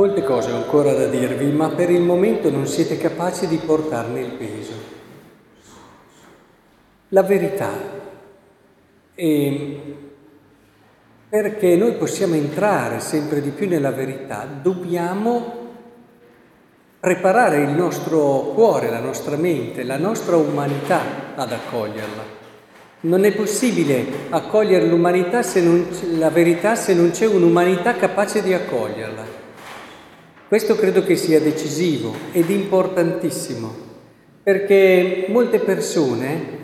Molte cose ho ancora da dirvi, ma per il momento non siete capaci di portarne il peso. La verità. E perché noi possiamo entrare sempre di più nella verità, dobbiamo preparare il nostro cuore, la nostra mente, la nostra umanità ad accoglierla. Non è possibile accogliere l'umanità se non, la verità se non c'è un'umanità capace di accoglierla. Questo credo che sia decisivo ed importantissimo, perché molte persone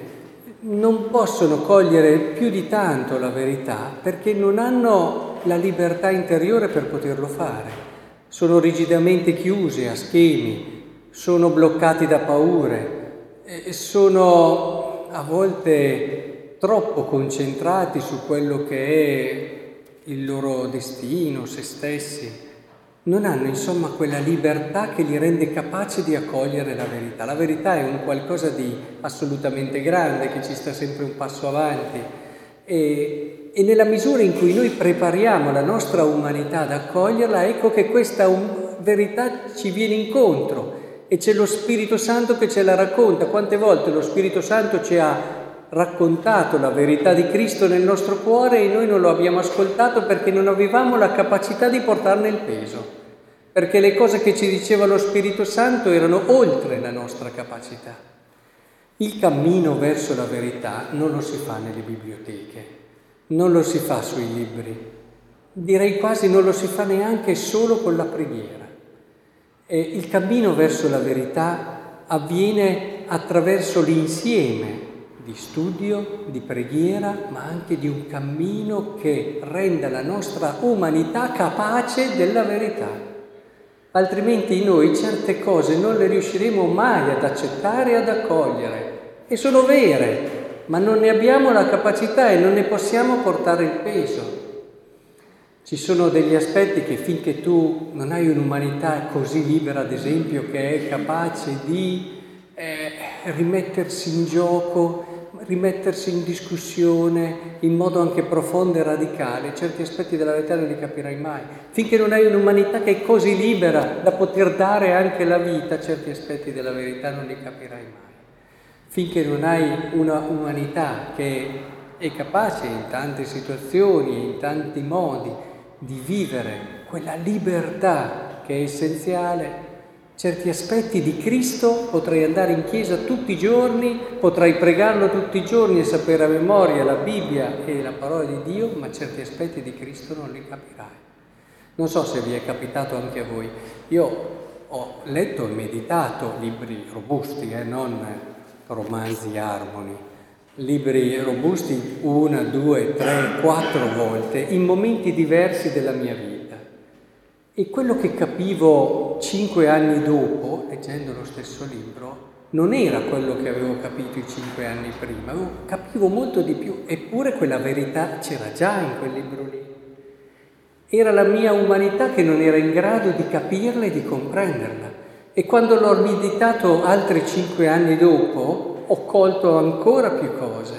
non possono cogliere più di tanto la verità perché non hanno la libertà interiore per poterlo fare. Sono rigidamente chiuse a schemi, sono bloccati da paure, sono a volte troppo concentrati su quello che è il loro destino, se stessi, non hanno insomma quella libertà che li rende capaci di accogliere la verità. La verità è un qualcosa di assolutamente grande che ci sta sempre un passo avanti e, e nella misura in cui noi prepariamo la nostra umanità ad accoglierla, ecco che questa um- verità ci viene incontro e c'è lo Spirito Santo che ce la racconta. Quante volte lo Spirito Santo ci ha raccontato la verità di Cristo nel nostro cuore e noi non lo abbiamo ascoltato perché non avevamo la capacità di portarne il peso, perché le cose che ci diceva lo Spirito Santo erano oltre la nostra capacità. Il cammino verso la verità non lo si fa nelle biblioteche, non lo si fa sui libri, direi quasi non lo si fa neanche solo con la preghiera. E il cammino verso la verità avviene attraverso l'insieme di studio, di preghiera, ma anche di un cammino che renda la nostra umanità capace della verità. Altrimenti noi certe cose non le riusciremo mai ad accettare e ad accogliere. E sono vere, ma non ne abbiamo la capacità e non ne possiamo portare il peso. Ci sono degli aspetti che finché tu non hai un'umanità così libera, ad esempio, che è capace di eh, rimettersi in gioco, rimettersi in discussione in modo anche profondo e radicale, certi aspetti della verità non li capirai mai. Finché non hai un'umanità che è così libera da poter dare anche la vita, certi aspetti della verità non li capirai mai. Finché non hai una umanità che è capace in tante situazioni, in tanti modi, di vivere quella libertà che è essenziale, certi aspetti di Cristo potrei andare in chiesa tutti i giorni, potrei pregarlo tutti i giorni e sapere a memoria la Bibbia e la parola di Dio, ma certi aspetti di Cristo non li capirai. Non so se vi è capitato anche a voi. Io ho letto e meditato libri robusti, eh, non romanzi armoni libri robusti una, due, tre, quattro volte in momenti diversi della mia vita. E quello che capivo cinque anni dopo, leggendo lo stesso libro, non era quello che avevo capito i cinque anni prima, capivo molto di più, eppure quella verità c'era già in quel libro lì. Era la mia umanità che non era in grado di capirla e di comprenderla. E quando l'ho meditato altri cinque anni dopo, ho colto ancora più cose.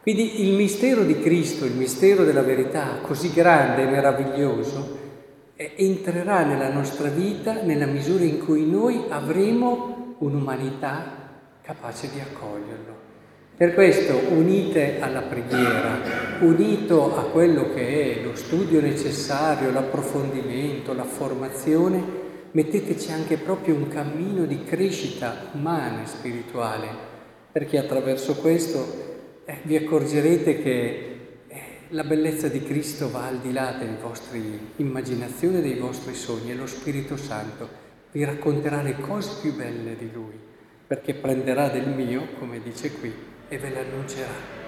Quindi il mistero di Cristo, il mistero della verità, così grande e meraviglioso, entrerà nella nostra vita nella misura in cui noi avremo un'umanità capace di accoglierlo. Per questo, unite alla preghiera, unito a quello che è lo studio necessario, l'approfondimento, la formazione, metteteci anche proprio un cammino di crescita umana e spirituale perché attraverso questo eh, vi accorgerete che la bellezza di Cristo va al di là delle vostre immaginazioni dei vostri sogni e lo Spirito Santo vi racconterà le cose più belle di Lui, perché prenderà del mio, come dice qui, e ve le annuncerà.